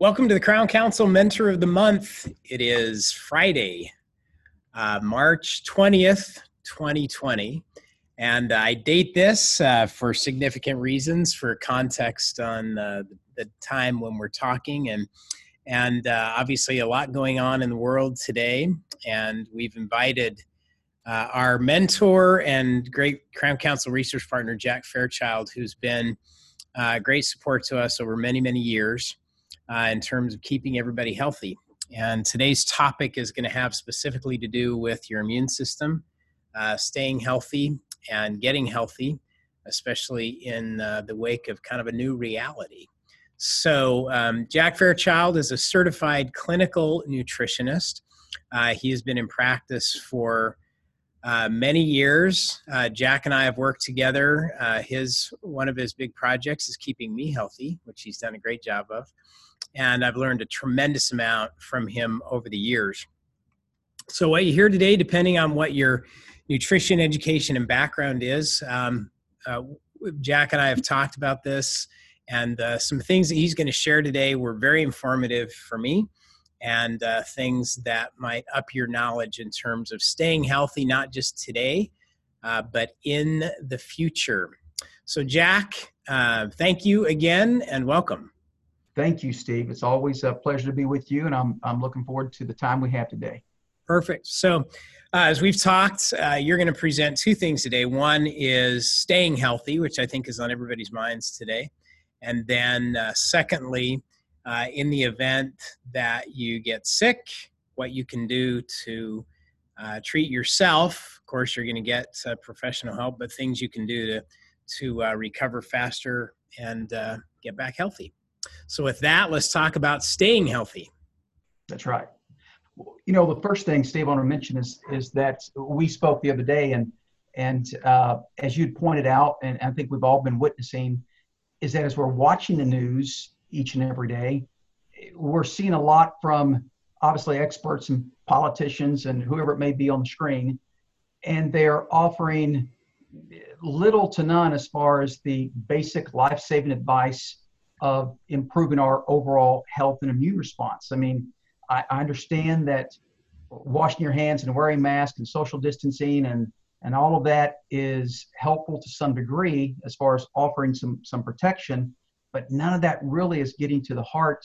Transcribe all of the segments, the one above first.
Welcome to the Crown Council Mentor of the Month. It is Friday, uh, March 20th, 2020. And I date this uh, for significant reasons, for context on uh, the time when we're talking, and and uh, obviously a lot going on in the world today. And we've invited uh, our mentor and great Crown Council research partner, Jack Fairchild, who's been uh, great support to us over many, many years uh, in terms of keeping everybody healthy. And today's topic is going to have specifically to do with your immune system, uh, staying healthy, and getting healthy, especially in uh, the wake of kind of a new reality. So, um, Jack Fairchild is a certified clinical nutritionist. Uh, he has been in practice for uh, many years. Uh, Jack and I have worked together. Uh, his one of his big projects is keeping me healthy, which he's done a great job of and I've learned a tremendous amount from him over the years. So, what you hear today, depending on what your nutrition education and background is, um, uh, Jack and I have talked about this, and uh, some things that he's going to share today were very informative for me and uh, things that might up your knowledge in terms of staying healthy, not just today, uh, but in the future. So, Jack, uh, thank you again and welcome. Thank you, Steve. It's always a pleasure to be with you, and I'm, I'm looking forward to the time we have today. Perfect. So, uh, as we've talked, uh, you're going to present two things today. One is staying healthy, which I think is on everybody's minds today. And then, uh, secondly, uh, in the event that you get sick, what you can do to uh, treat yourself. Of course, you're going to get uh, professional help, but things you can do to to recover faster and get back healthy. So, with that, let's talk about staying healthy. That's right. You know, the first thing, Steve, I want to mention is is that we spoke the other day, and and uh, as you'd pointed out, and I think we've all been witnessing, is that as we're watching the news each and every day, we're seeing a lot from obviously experts and politicians and whoever it may be on the screen, and they're offering little to none as far as the basic life-saving advice of improving our overall health and immune response. I mean, I, I understand that washing your hands and wearing masks and social distancing and and all of that is helpful to some degree as far as offering some some protection but none of that really is getting to the heart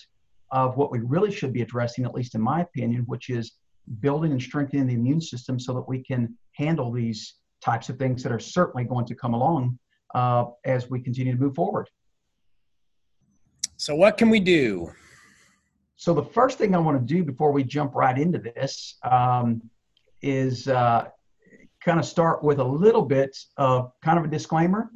of what we really should be addressing at least in my opinion which is building and strengthening the immune system so that we can handle these types of things that are certainly going to come along uh, as we continue to move forward so, what can we do? So, the first thing I want to do before we jump right into this um, is uh, kind of start with a little bit of kind of a disclaimer,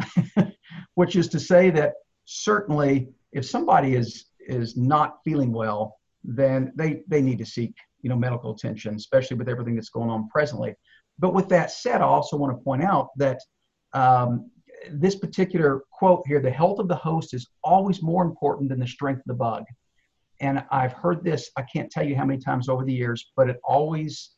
which is to say that certainly if somebody is is not feeling well, then they they need to seek you know medical attention, especially with everything that's going on presently. But with that said, I also want to point out that um, this particular quote here the health of the host is always more important than the strength of the bug. And I've heard this, I can't tell you how many times over the years, but it always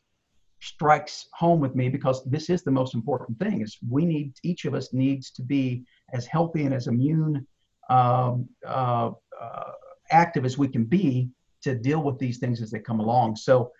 strikes home with me because this is the most important thing is we need each of us needs to be as healthy and as immune um, uh, uh, active as we can be to deal with these things as they come along so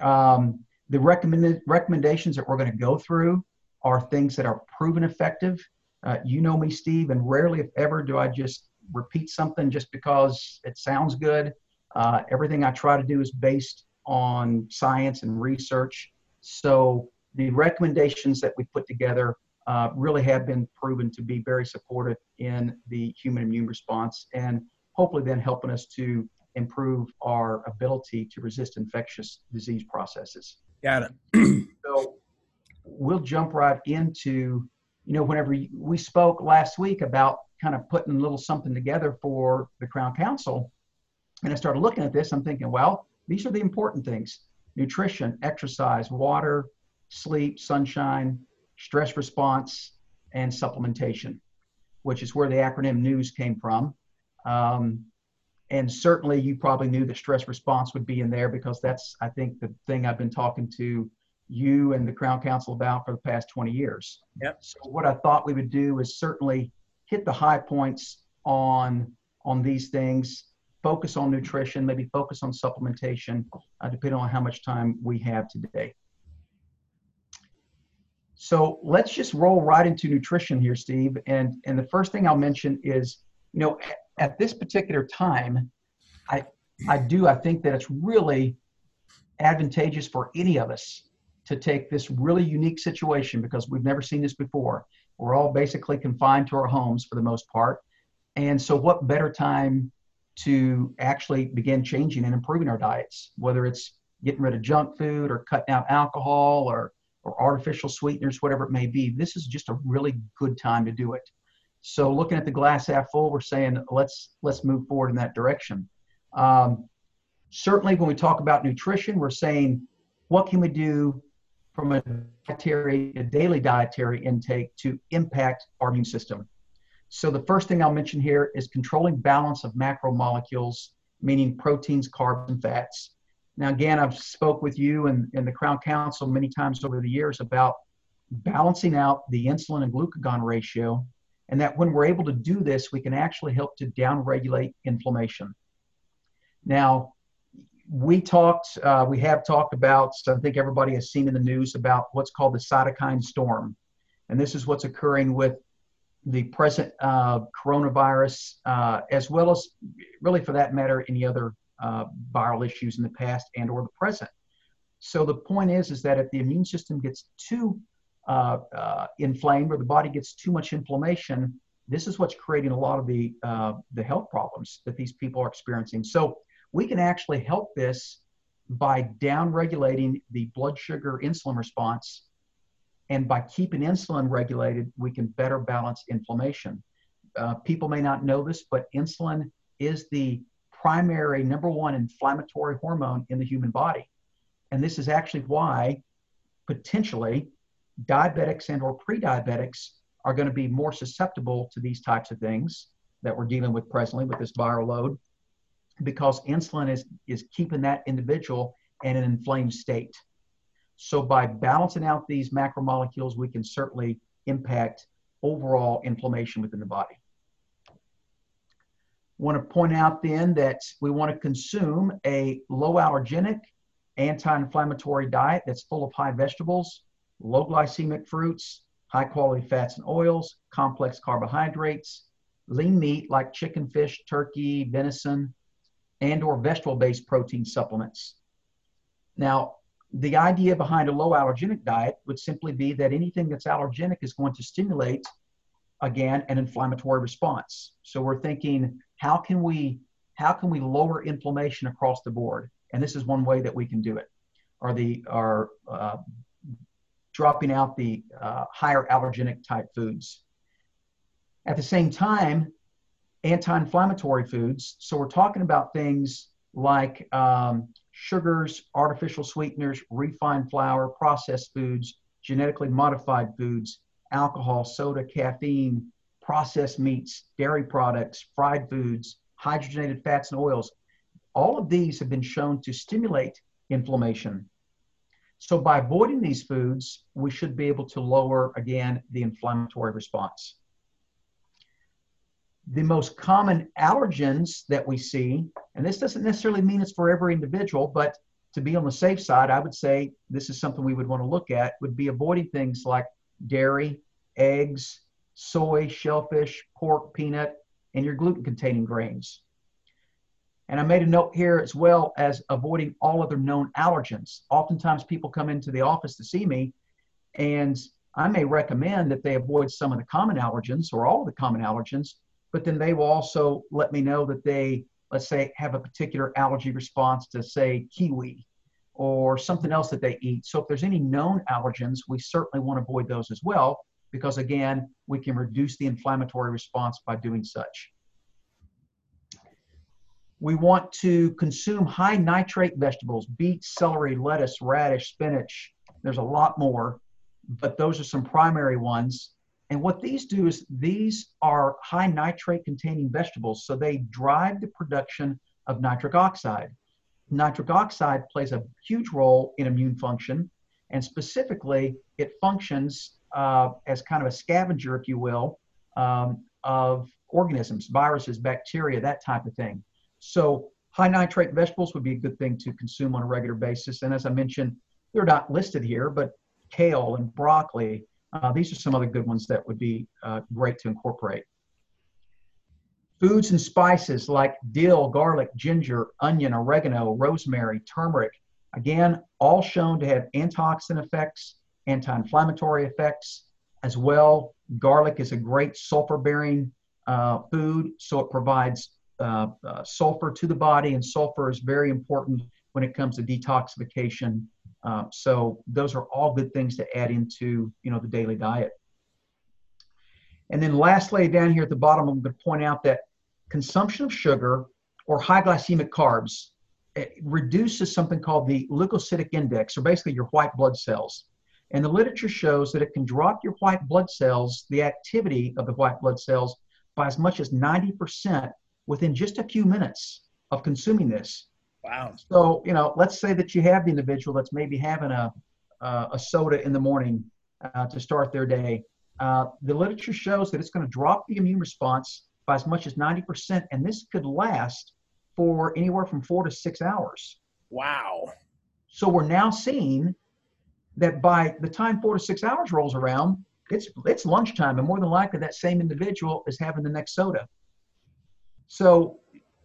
um, the recommended recommendations that we're going to go through are things that are proven effective uh, you know me, Steve, and rarely, if ever, do I just repeat something just because it sounds good. Uh, everything I try to do is based on science and research. So the recommendations that we put together uh, really have been proven to be very supportive in the human immune response and hopefully then helping us to improve our ability to resist infectious disease processes. Got it. so we'll jump right into you know, whenever we spoke last week about kind of putting a little something together for the Crown Council, and I started looking at this, I'm thinking, well, these are the important things nutrition, exercise, water, sleep, sunshine, stress response, and supplementation, which is where the acronym NEWS came from. Um, and certainly you probably knew that stress response would be in there because that's, I think, the thing I've been talking to you and the Crown Council about for the past 20 years. Yep. So what I thought we would do is certainly hit the high points on on these things, focus on nutrition, maybe focus on supplementation, uh, depending on how much time we have today. So let's just roll right into nutrition here, Steve. And, and the first thing I'll mention is, you know, at this particular time, I, I do, I think that it's really advantageous for any of us to take this really unique situation because we've never seen this before. We're all basically confined to our homes for the most part. And so, what better time to actually begin changing and improving our diets, whether it's getting rid of junk food or cutting out alcohol or, or artificial sweeteners, whatever it may be? This is just a really good time to do it. So, looking at the glass half full, we're saying let's let's move forward in that direction. Um, certainly, when we talk about nutrition, we're saying what can we do from a dietary, a daily dietary intake to impact our immune system. So the first thing I'll mention here is controlling balance of macromolecules, meaning proteins, carbs, and fats. Now, again, I've spoke with you and, and the Crown Council many times over the years about balancing out the insulin and glucagon ratio, and that when we're able to do this, we can actually help to downregulate inflammation. Now, we talked, uh, we have talked about, I think everybody has seen in the news about what's called the cytokine storm. And this is what's occurring with the present uh, coronavirus, uh, as well as really for that matter, any other uh, viral issues in the past and or the present. So the point is, is that if the immune system gets too uh, uh, inflamed or the body gets too much inflammation, this is what's creating a lot of the, the health problems that these people are experiencing. So we can actually help this by down regulating the blood sugar insulin response. And by keeping insulin regulated, we can better balance inflammation. Uh, people may not know this, but insulin is the primary number one inflammatory hormone in the human body. And this is actually why potentially diabetics and or pre-diabetics are going to be more susceptible to these types of things that we're dealing with presently with this viral load because insulin is, is keeping that individual in an inflamed state. So by balancing out these macromolecules, we can certainly impact overall inflammation within the body. Want to point out then that we want to consume a low allergenic, anti-inflammatory diet that's full of high vegetables, low glycemic fruits, high quality fats and oils, complex carbohydrates, lean meat like chicken, fish, turkey, venison, and or vegetable-based protein supplements. Now, the idea behind a low allergenic diet would simply be that anything that's allergenic is going to stimulate again an inflammatory response. So we're thinking how can we how can we lower inflammation across the board? And this is one way that we can do it. Are the are uh, dropping out the uh, higher allergenic type foods. At the same time, anti-inflammatory foods. So we're talking about things like um, sugars, artificial sweeteners, refined flour, processed foods, genetically modified foods, alcohol, soda, caffeine, processed meats, dairy products, fried foods, hydrogenated fats and oils. All of these have been shown to stimulate inflammation. So by avoiding these foods, we should be able to lower, again, the inflammatory response the most common allergens that we see, and this doesn't necessarily mean it's for every individual, but to be on the safe side, I would say this is something we would want to look at, would be avoiding things like dairy, eggs, soy, shellfish, pork, peanut, and your gluten containing grains. And I made a note here as well as avoiding all other known allergens. Oftentimes people come into the office to see me and I may recommend that they avoid some of the common allergens or all of the common allergens, but then they will also let me know that they, let's say, have a particular allergy response to, say, kiwi or something else that they eat. So if there's any known allergens, we certainly want to avoid those as well, because again, we can reduce the inflammatory response by doing such. We want to consume high nitrate vegetables, beets, celery, lettuce, radish, spinach. There's a lot more, but those are some primary ones. And what these do is these are high nitrate containing vegetables, so they drive the production of nitric oxide. Nitric oxide plays a huge role in immune function, and specifically, it functions uh, as kind of a scavenger, if you will, um, of organisms, viruses, bacteria, that type of thing. So high nitrate vegetables would be a good thing to consume on a regular basis. And as I mentioned, they're not listed here, but kale and broccoli, uh, these are some other good ones that would be uh, great to incorporate. Foods and spices like dill, garlic, ginger, onion, oregano, rosemary, turmeric, again, all shown to have antioxidant effects, anti inflammatory effects as well. Garlic is a great sulfur bearing uh, food, so it provides uh, uh, sulfur to the body, and sulfur is very important when it comes to detoxification. Uh, so those are all good things to add into you know the daily diet. And then lastly, down here at the bottom, I'm going to point out that consumption of sugar or high glycemic carbs reduces something called the leukocytic index, or basically your white blood cells. And the literature shows that it can drop your white blood cells, the activity of the white blood cells, by as much as 90% within just a few minutes of consuming this. Wow. So, you know, let's say that you have the individual that's maybe having a, uh, a soda in the morning uh, to start their day. Uh, the literature shows that it's going to drop the immune response by as much as 90%, and this could last for anywhere from four to six hours. Wow. So we're now seeing that by the time four to six hours rolls around, it's it's lunchtime, and more than likely that same individual is having the next soda. So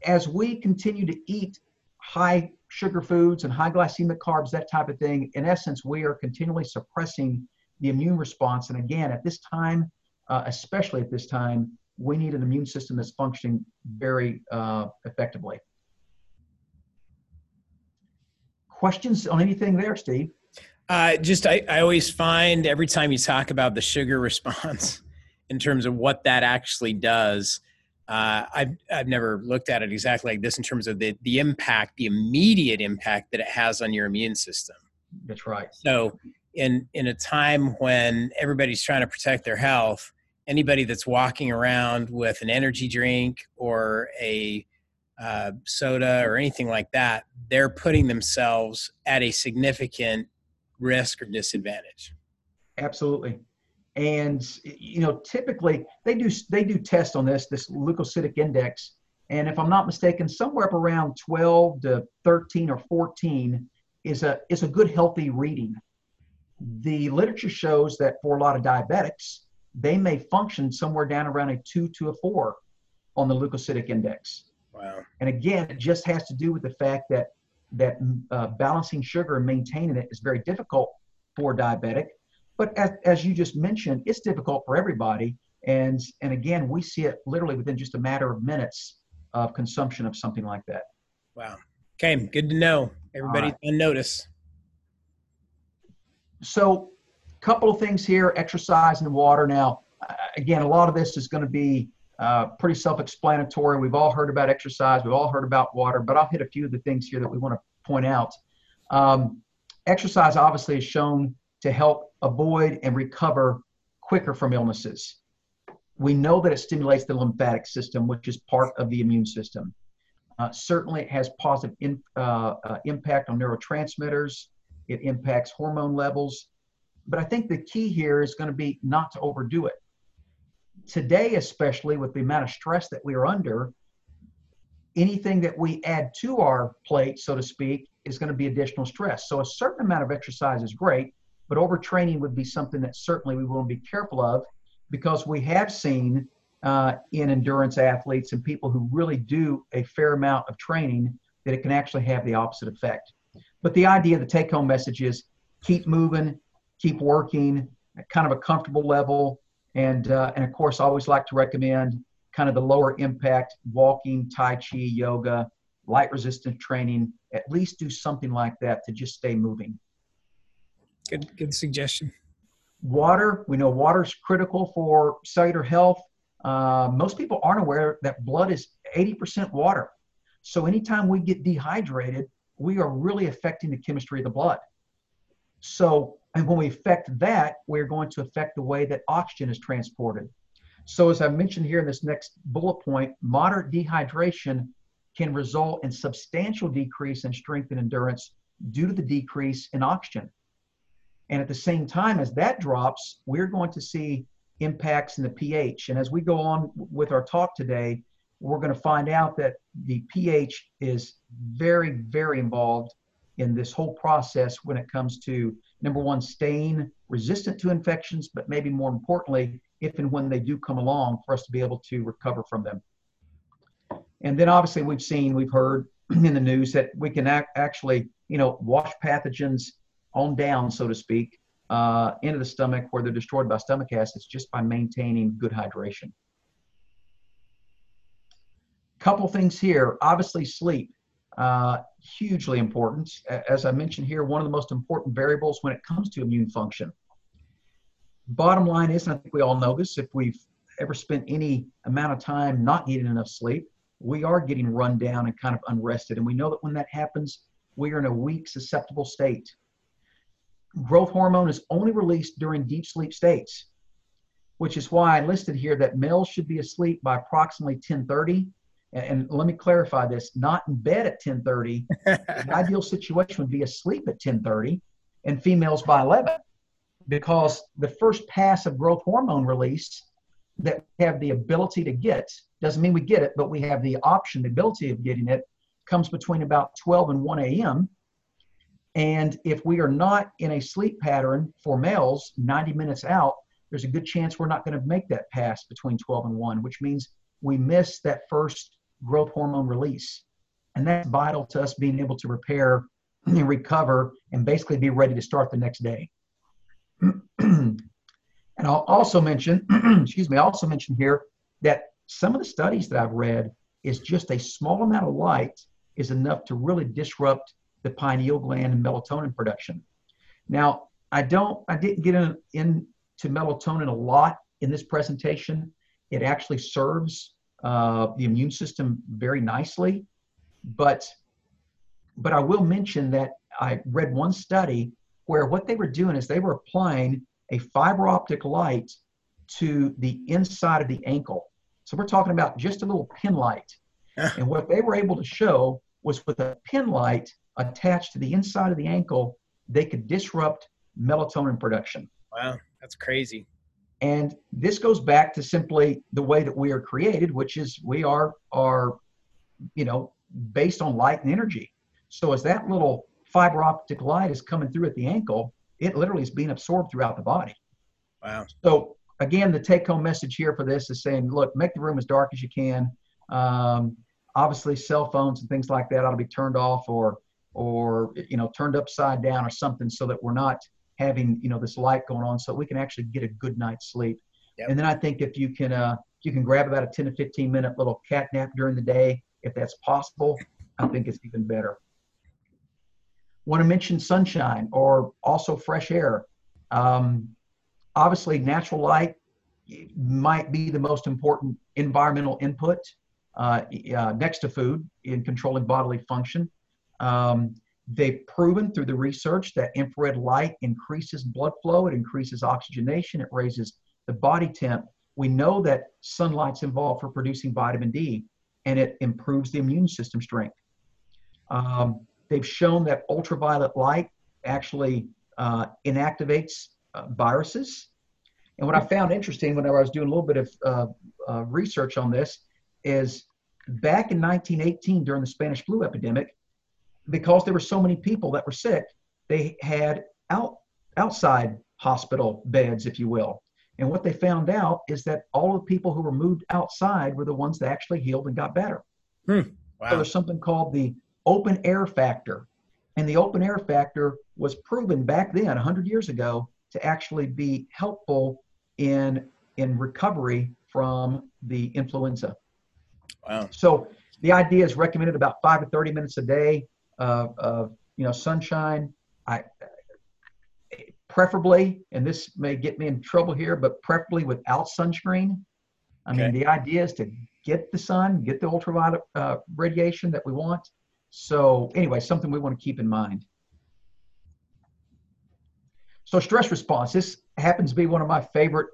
as we continue to eat high sugar foods and high glycemic carbs, that type of thing, in essence, we are continually suppressing the immune response. And again, at this time, uh, especially at this time, we need an immune system that's functioning very uh, effectively. Questions on anything there, Steve? Uh, just I, I always find every time you talk about the sugar response in terms of what that actually does, uh, I've, I've never looked at it exactly like this in terms of the, the impact, the immediate impact that it has on your immune system. That's right. So, in, in a time when everybody's trying to protect their health, anybody that's walking around with an energy drink or a uh, soda or anything like that, they're putting themselves at a significant risk or disadvantage. Absolutely. And you know, typically they do they do tests on this this leukocytic index, and if I'm not mistaken, somewhere up around 12 to 13 or 14 is a is a good healthy reading. The literature shows that for a lot of diabetics, they may function somewhere down around a two to a four on the leukocytic index. Wow. And again, it just has to do with the fact that that uh, balancing sugar and maintaining it is very difficult for diabetic. But as, as you just mentioned, it's difficult for everybody. And, and again, we see it literally within just a matter of minutes of consumption of something like that. Wow. Okay, good to know. Everybody's right. on notice. So, a couple of things here exercise and water. Now, again, a lot of this is going to be uh, pretty self-explanatory. We've all heard about exercise. We've all heard about water, but I'll hit a few of the things here that we want to point out. Um, exercise obviously is shown to help avoid and recover quicker from illnesses. We know that it stimulates the lymphatic system, which is part of the immune system. Uh, certainly, it has positive in, uh, uh, impact on neurotransmitters. It impacts hormone levels. But I think the key here is going to be not to overdo it today, especially with the amount of stress that we are under, anything that we add to our plate, so to speak, is going to be additional stress. So a certain amount of exercise is great, but overtraining would be something that certainly we want to be careful of because we have seen uh, in endurance athletes and people who really do a fair amount of training that it can actually have the opposite effect. But the idea, the take home message is keep moving, keep working at kind of a comfortable level, and, uh, and of course, I always like to recommend kind of the lower impact walking, Tai Chi, yoga, light resistance training. At least do something like that to just stay moving. Good, good suggestion. Water, we know water is critical for cellular health. Uh, most people aren't aware that blood is 80% water. So anytime we get dehydrated, we are really affecting the chemistry of the blood. So and when we affect that, we're going to affect the way that oxygen is transported. So, as I mentioned here in this next bullet point, moderate dehydration can result in substantial decrease in strength and endurance due to the decrease in oxygen. And at the same time, as that drops, we're going to see impacts in the pH. And as we go on with our talk today, we're going to find out that the pH is very, very involved in this whole process when it comes to number one, staying resistant to infections, but maybe more importantly, if and when they do come along, for us to be able to recover from them. And then obviously we've seen, we've heard in the news that we can act, actually, you know, wash pathogens on down, so to speak, uh, into the stomach where they're destroyed by stomach acids just by maintaining good hydration. Couple things here. Obviously, sleep, uh, hugely important. As I mentioned here, one of the most important variables when it comes to immune function. Bottom line is, and I think we all know this, if we've ever spent any amount of time not getting enough sleep, we are getting run down and kind of unrested. And we know that when that happens, we are in a weak, susceptible state. Growth hormone is only released during deep sleep states, which is why I listed here that males should be asleep by approximately 1030. And let me clarify this, not in bed at 1030. the ideal situation would be asleep at 1030 and females by 11 because the first pass of growth hormone release that we have the ability to get doesn't mean we get it, but we have the option, the ability of getting it comes between about 12 and 1 a.m. And if we are not in a sleep pattern for males 90 minutes out, there's a good chance we're not going to make that pass between 12 and 1, which means we miss that first growth hormone release. And that's vital to us being able to repair and recover and basically be ready to start the next day. and I'll also mention, excuse me, I also mention here that some of the studies that I've read is just a small amount of light is enough to really disrupt the pineal gland and melatonin production. Now, I don't, I didn't get in, into melatonin a lot in this presentation. It actually serves uh, the immune system very nicely, but but I will mention that I read one study where what they were doing is they were applying a fiber optic light to the inside of the ankle. So we're talking about just a little pin light. and what they were able to show was with a pin light attached to the inside of the ankle, they could disrupt melatonin production. Wow, that's crazy. And this goes back to simply the way that we are created, which is we are are, you know, based on light and energy. So as that little fiber optic light is coming through at the ankle, it literally is being absorbed throughout the body. Wow. So again, the take home message here for this is saying, look, make the room as dark as you can. Um, obviously, cell phones and things like that ought to be turned off or, or you know, turned upside down or something, so that we're not having you know this light going on, so we can actually get a good night's sleep. Yep. And then I think if you can, uh, you can grab about a 10 to 15 minute little cat nap during the day, if that's possible, I think it's even better. Want to mention sunshine or also fresh air. Um, obviously, natural light might be the most important environmental input uh, uh, next to food in controlling bodily function. Um, they've proven through the research that infrared light increases blood flow, it increases oxygenation, it raises the body temp. We know that sunlight's involved for producing vitamin D, and it improves the immune system strength. Um, they've shown that ultraviolet light actually uh, inactivates uh, viruses and what I found interesting whenever I was doing a little bit of uh, uh, research on this is back in 1918 during the Spanish flu epidemic, because there were so many people that were sick, they had out outside hospital beds, if you will. And what they found out is that all of the people who were moved outside were the ones that actually healed and got better. Hmm. Wow. So there's something called the open air factor. And the open air factor was proven back then, 100 years ago, to actually be helpful in in recovery from the influenza. Wow. So the idea is recommended about five to 30 minutes a day of, of you know sunshine. I preferably, and this may get me in trouble here, but preferably without sunscreen. I okay. mean, the idea is to get the sun, get the ultraviolet uh, radiation that we want. So anyway, something we want to keep in mind. So stress response. This happens to be one of my favorite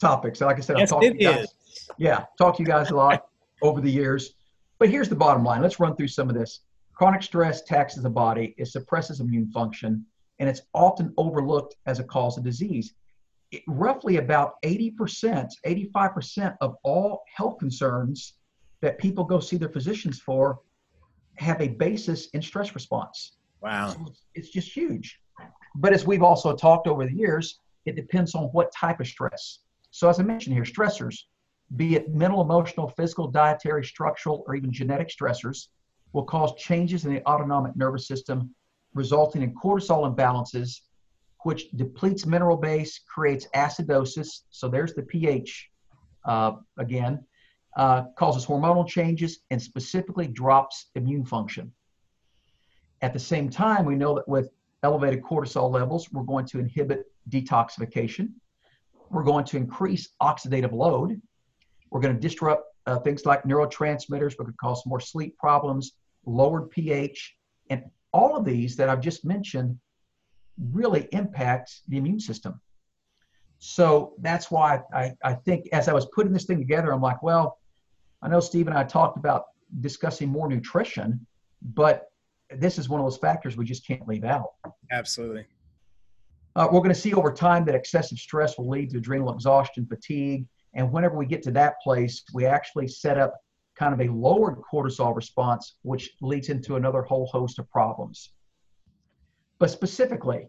topics. Like I said, yes, I've talked to you guys. Is. Yeah, talked to you guys a lot over the years. But here's the bottom line. Let's run through some of this. Chronic stress taxes the body, it suppresses immune function, and it's often overlooked as a cause of disease. It, roughly about 80%, 85% of all health concerns that people go see their physicians for have a basis in stress response. Wow. So it's, it's just huge. But as we've also talked over the years, it depends on what type of stress. So, as I mentioned here, stressors, be it mental, emotional, physical, dietary, structural, or even genetic stressors, will cause changes in the autonomic nervous system, resulting in cortisol imbalances, which depletes mineral base, creates acidosis. So, there's the pH uh, again, uh, causes hormonal changes, and specifically drops immune function. At the same time, we know that with elevated cortisol levels, we're going to inhibit detoxification. We're going to increase oxidative load. We're going to disrupt uh, things like neurotransmitters, which could cause more sleep problems, lowered pH, and all of these that I've just mentioned really impact the immune system. So that's why I, I think as I was putting this thing together, I'm like, well, I know Steve and I talked about discussing more nutrition, but this is one of those factors we just can't leave out. Absolutely. Uh, we're going to see over time that excessive stress will lead to adrenal exhaustion, fatigue, and whenever we get to that place, we actually set up kind of a lowered cortisol response, which leads into another whole host of problems. But specifically,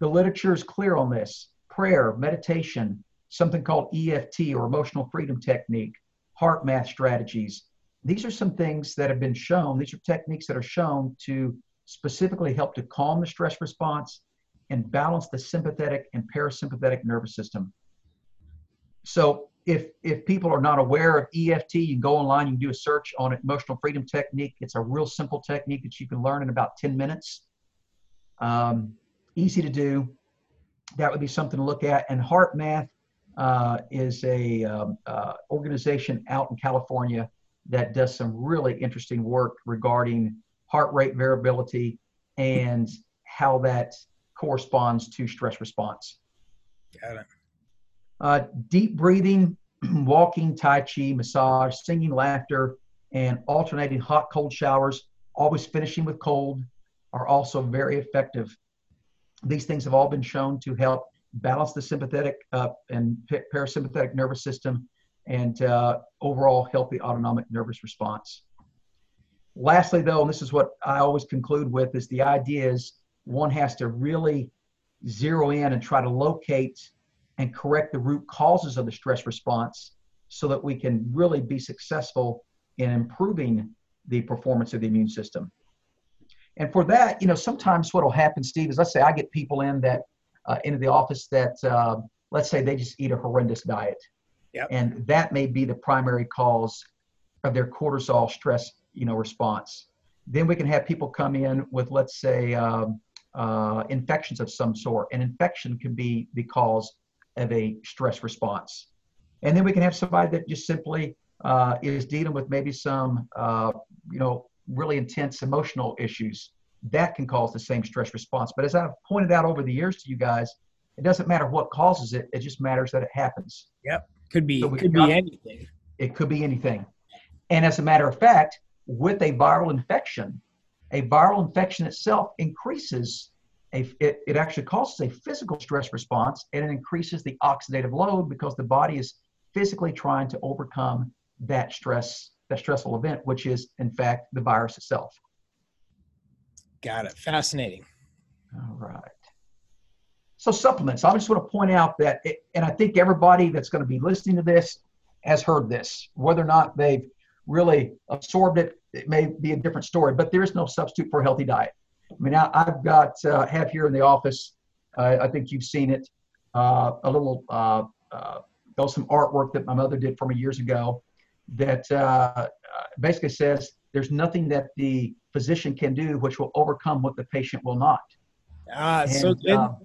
the literature is clear on this prayer, meditation, something called EFT or emotional freedom technique, HeartMath strategies. These are some things that have been shown, these are techniques that are shown to specifically help to calm the stress response and balance the sympathetic and parasympathetic nervous system. So if if people are not aware of EFT, you can go online, you can do a search on emotional freedom technique. It's a real simple technique that you can learn in about 10 minutes. Um, easy to do. That would be something to look at. And HeartMath uh, is a um, uh, organization out in California that does some really interesting work regarding heart rate variability and how that corresponds to stress response. Got it. Uh, deep breathing, walking, Tai Chi, massage, singing, laughter, and alternating hot cold showers, always finishing with cold, are also very effective. These things have all been shown to help balance the sympathetic uh, and parasympathetic nervous system and uh, overall healthy autonomic nervous response. Lastly, though, and this is what I always conclude with, is the idea is one has to really zero in and try to locate and correct the root causes of the stress response so that we can really be successful in improving the performance of the immune system. And for that, you know, sometimes what will happen, Steve, is let's say I get people in that uh, into the office that uh, let's say they just eat a horrendous diet, yep. and that may be the primary cause of their cortisol stress, you know, response. Then we can have people come in with, let's say, um, uh, infections of some sort. and infection can be the cause of a stress response. And then we can have somebody that just simply uh, is dealing with maybe some, uh, you know, really intense emotional issues. That can cause the same stress response. But as I've pointed out over the years to you guys, it doesn't matter what causes it. It just matters that it happens. Yep. Could be, so could got, be anything. It could be anything. And as a matter of fact, with a viral infection, a viral infection itself increases a, it, it actually causes a physical stress response and it increases the oxidative load because the body is physically trying to overcome that stress, that stressful event, which is in fact the virus itself. Got it. Fascinating. All right. So supplements. I just want to point out that, it, and I think everybody that's going to be listening to this has heard this. Whether or not they've really absorbed it, it may be a different story. But there is no substitute for a healthy diet. I mean, I, have got uh, have here in the office. Uh, I think you've seen it. Uh, a little uh, uh, some artwork that my mother did for me years ago that uh, basically says there's nothing that the physician can do which will overcome what the patient will not. Ah, and, so good. Um,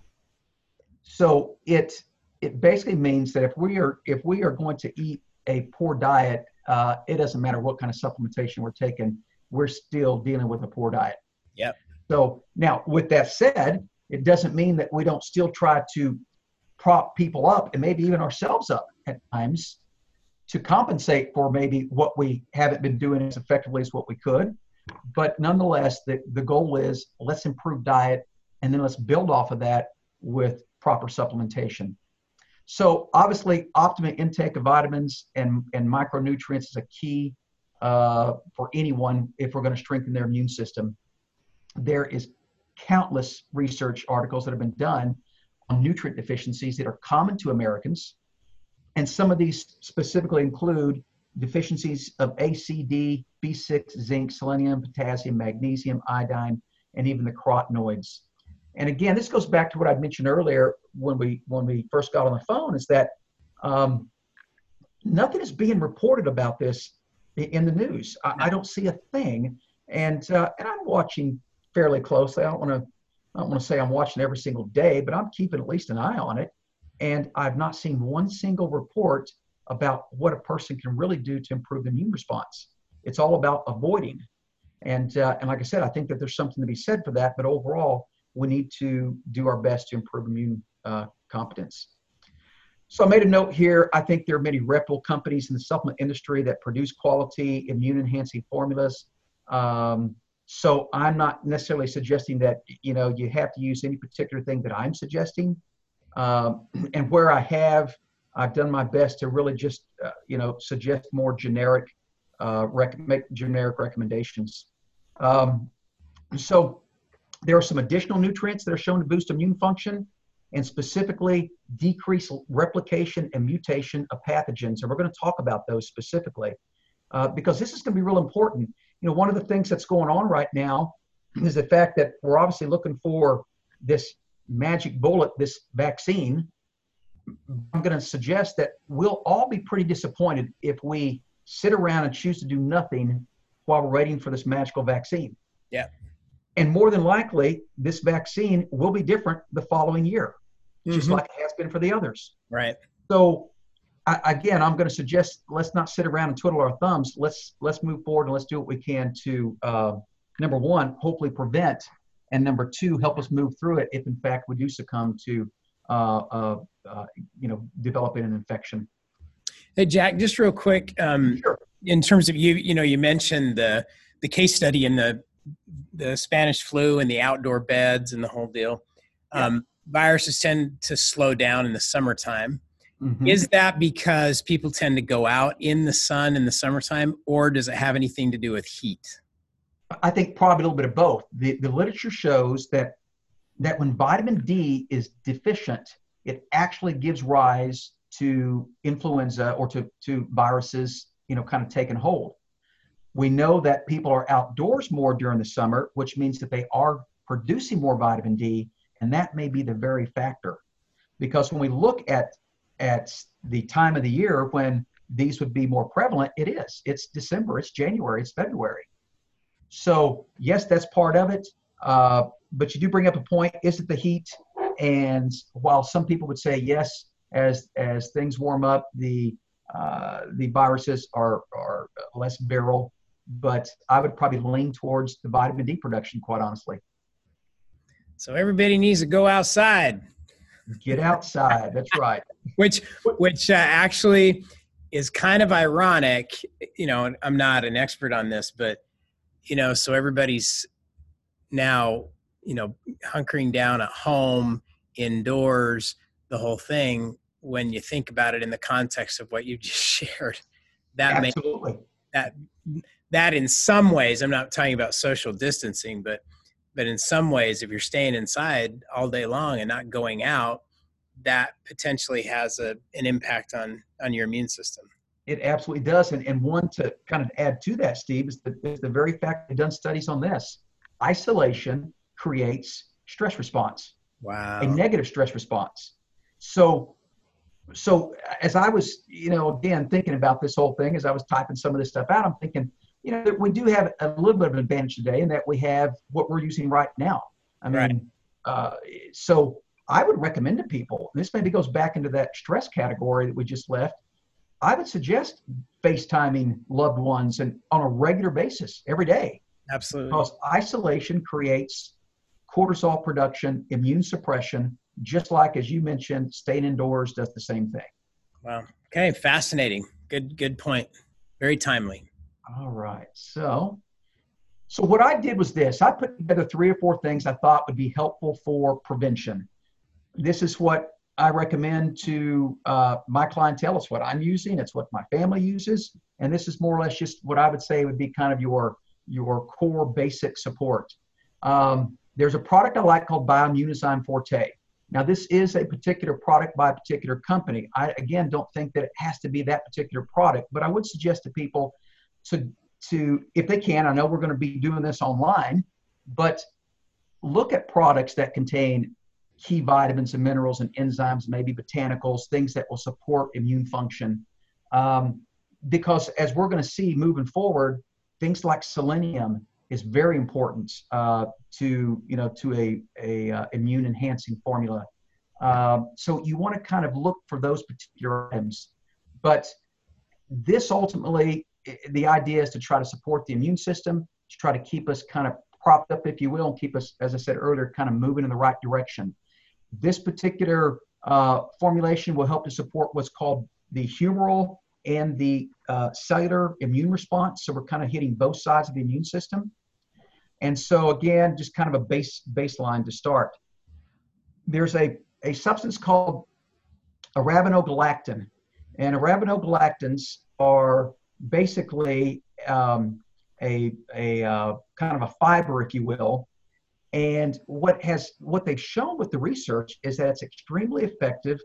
so it it basically means that if we are if we are going to eat a poor diet, uh, it doesn't matter what kind of supplementation we're taking, we're still dealing with a poor diet. Yep. So now, with that said, it doesn't mean that we don't still try to prop people up and maybe even ourselves up at times to compensate for maybe what we haven't been doing as effectively as what we could. But nonetheless, the, the goal is let's improve diet and then let's build off of that with proper supplementation. So obviously, optimum intake of vitamins and, and micronutrients is a key uh, for anyone if we're going to strengthen their immune system. There is countless research articles that have been done on nutrient deficiencies that are common to Americans. And some of these specifically include deficiencies of ACD, B6, zinc, selenium, potassium, magnesium, iodine, and even the carotenoids. And again, this goes back to what I mentioned earlier when we when we first got on the phone, is that um, nothing is being reported about this in the news. I, I don't see a thing, and uh, and I'm watching fairly closely. I don't want to I don't want to say I'm watching every single day, but I'm keeping at least an eye on it. And I've not seen one single report about what a person can really do to improve the immune response. It's all about avoiding. And uh, and like I said, I think that there's something to be said for that. But overall, we need to do our best to improve immune uh, competence. So I made a note here. I think there are many reputable companies in the supplement industry that produce quality immune enhancing formulas. Um, so I'm not necessarily suggesting that you know you have to use any particular thing that I'm suggesting. Um, and where I have, I've done my best to really just uh, you know suggest more generic, uh, rec- make generic recommendations. Um, so there are some additional nutrients that are shown to boost immune function and specifically decrease replication and mutation of pathogens. And we're going to talk about those specifically uh, because this is going to be real important. You know, one of the things that's going on right now is the fact that we're obviously looking for this magic bullet, this vaccine. I'm going to suggest that we'll all be pretty disappointed if we sit around and choose to do nothing while we're waiting for this magical vaccine. Yeah. And more than likely, this vaccine will be different the following year, mm-hmm. just like it has been for the others. Right. So, I, again, I'm going to suggest let's not sit around and twiddle our thumbs. Let's let's move forward and let's do what we can to uh, number one, hopefully prevent, and number two, help us move through it if in fact we do succumb to, uh, uh, uh you know, developing an infection. Hey Jack, just real quick, um, sure. in terms of you, you know, you mentioned the the case study in the the Spanish flu and the outdoor beds and the whole deal. Yeah. Um, viruses tend to slow down in the summertime. Mm-hmm. Is that because people tend to go out in the sun in the summertime, or does it have anything to do with heat? I think probably a little bit of both. The, the literature shows that that when vitamin D is deficient, it actually gives rise to influenza or to, to viruses, you know, kind of taking hold. We know that people are outdoors more during the summer, which means that they are producing more vitamin D, and that may be the very factor. Because when we look at at the time of the year when these would be more prevalent, it is. It's December, it's January, it's February. So yes, that's part of it. Uh, but you do bring up a point. Is it the heat? And while some people would say yes, as as things warm up, the uh, the viruses are are less viral but I would probably lean towards the vitamin D production, quite honestly. So everybody needs to go outside. Get outside. That's right. which, which uh, actually is kind of ironic. You know, I'm not an expert on this, but you know, so everybody's now, you know, hunkering down at home, indoors, the whole thing. When you think about it in the context of what you just shared, that Absolutely. may that that in some ways i'm not talking about social distancing but but in some ways if you're staying inside all day long and not going out that potentially has a, an impact on on your immune system. It absolutely does and, and one to kind of add to that steve is the, is the very fact they've done studies on this. Isolation creates stress response wow. a negative stress response. So so as i was you know again thinking about this whole thing as i was typing some of this stuff out i'm thinking you know, we do have a little bit of an advantage today in that we have what we're using right now. I mean, right. uh, so I would recommend to people, this maybe goes back into that stress category that we just left. I would suggest FaceTiming loved ones and on a regular basis every day. Absolutely. Because isolation creates cortisol production, immune suppression, just like as you mentioned, staying indoors does the same thing. Wow. Okay, fascinating. Good good point. Very timely. All right. So, so what I did was this: I put together three or four things I thought would be helpful for prevention. This is what I recommend to uh, my clientele. It's what I'm using. It's what my family uses. and this is more or less just what I would say would be kind of your your core basic support. Um, there's a product I like called Bioimmunozyme Forte. Now, this is a particular product by a particular company. I, again, don't think that it has to be that particular product, but I would suggest to people to, to if they can, I know we're going to be doing this online, but look at products that contain key vitamins and minerals and enzymes, maybe botanicals, things that will support immune function. Um, because as we're going to see moving forward, things like selenium is very important uh, to you know to a, a uh, immune enhancing formula. Uh, so you want to kind of look for those particular items, but this ultimately the idea is to try to support the immune system, to try to keep us kind of propped up, if you will, and keep us, as I said earlier, kind of moving in the right direction. This particular uh, formulation will help to support what's called the humoral and the uh, cellular immune response. So we're kind of hitting both sides of the immune system. And so again, just kind of a base baseline to start. There's a, a substance called arabinogalactan. And arabinogalactans are basically um, a, a uh, kind of a fiber, if you will. And what has what they've shown with the research is that it's extremely effective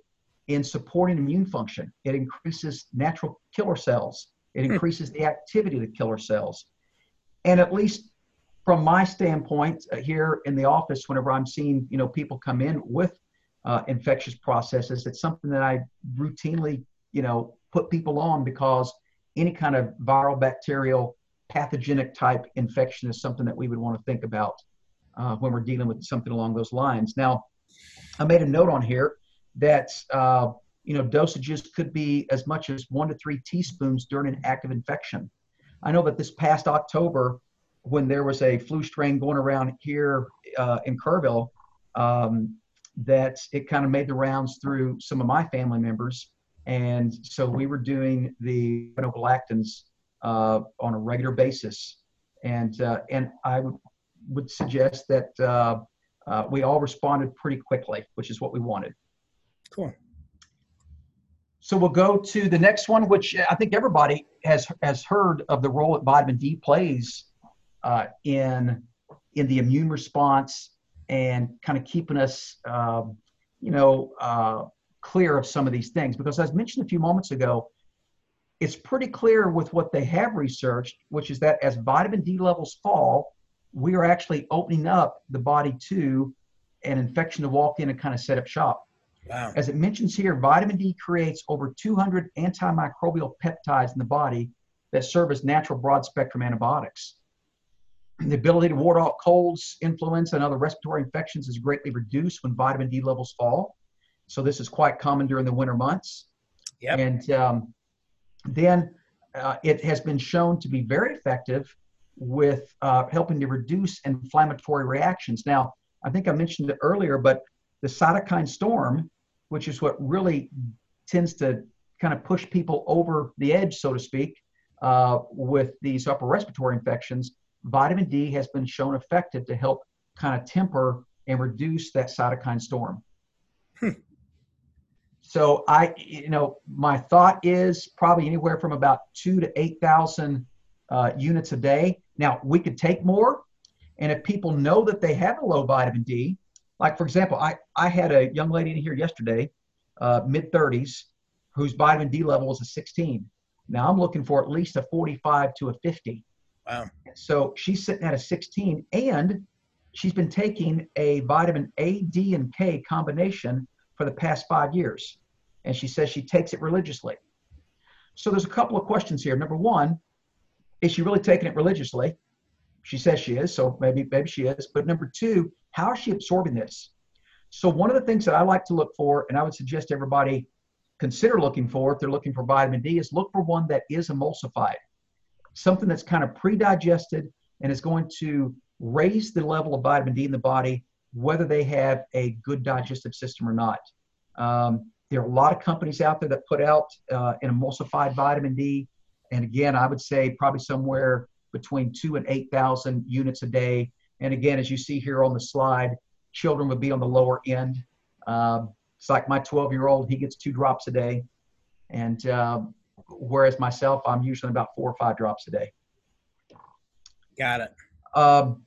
in supporting immune function. It increases natural killer cells. It hmm. increases the activity of the killer cells. And at least from my standpoint uh, here in the office, whenever I'm seeing you know people come in with uh, infectious processes, it's something that I routinely you know put people on because any kind of viral, bacterial, pathogenic type infection is something that we would want to think about uh, when we're dealing with something along those lines. Now, I made a note on here that uh, you know dosages could be as much as one to three teaspoons during an active infection. I know that this past October, when there was a flu strain going around here uh, in Kerrville, um, that it kind of made the rounds through some of my family members, and so we were doing the phenolactans uh, on a regular basis, and uh, and I would would suggest that uh, uh, we all responded pretty quickly, which is what we wanted. Cool. So we'll go to the next one, which I think everybody has has heard of the role that vitamin D plays uh, in in the immune response and kind of keeping us, uh, you know, uh, clear of some of these things. Because as mentioned a few moments ago, it's pretty clear with what they have researched, which is that as vitamin D levels fall, we are actually opening up the body to an infection to walk in and kind of set up shop. Wow. As it mentions here, vitamin D creates over 200 antimicrobial peptides in the body that serve as natural broad spectrum antibiotics. The ability to ward off colds, influenza, and other respiratory infections is greatly reduced when vitamin D levels fall. So, this is quite common during the winter months. Yep. And um, then uh, it has been shown to be very effective with uh, helping to reduce inflammatory reactions. Now, I think I mentioned it earlier, but the cytokine storm which is what really tends to kind of push people over the edge, so to speak, uh, with these upper respiratory infections, vitamin D has been shown effective to help kind of temper and reduce that cytokine storm. Hmm. So I, you know, my thought is probably anywhere from about two to eight thousand uh, units a day. Now we could take more, and if people know that they have a low vitamin D, like for example, I, I had a young lady in here yesterday, uh, mid 30s, whose vitamin D level was a 16. Now I'm looking for at least a 45 to a 50. Wow. So she's sitting at a 16 and she's been taking a vitamin A, D, and K combination for the past five years. And she says she takes it religiously. So there's a couple of questions here. Number one, is she really taking it religiously? She says she is, so maybe maybe she is. But number two, how is she absorbing this? So one of the things that I like to look for, and I would suggest everybody consider looking for if they're looking for vitamin D, is look for one that is emulsified, something that's kind of pre-digested and is going to raise the level of vitamin D in the body, whether they have a good digestive system or not. Um, there are a lot of companies out there that put out uh, an emulsified vitamin D, and again, I would say probably somewhere between two and eight thousand units a day and again, as you see here on the slide, children would be on the lower end. Um, it's like my 12 year old, he gets two drops a day. And, um, whereas myself, I'm usually about four or five drops a day. Got it. Um,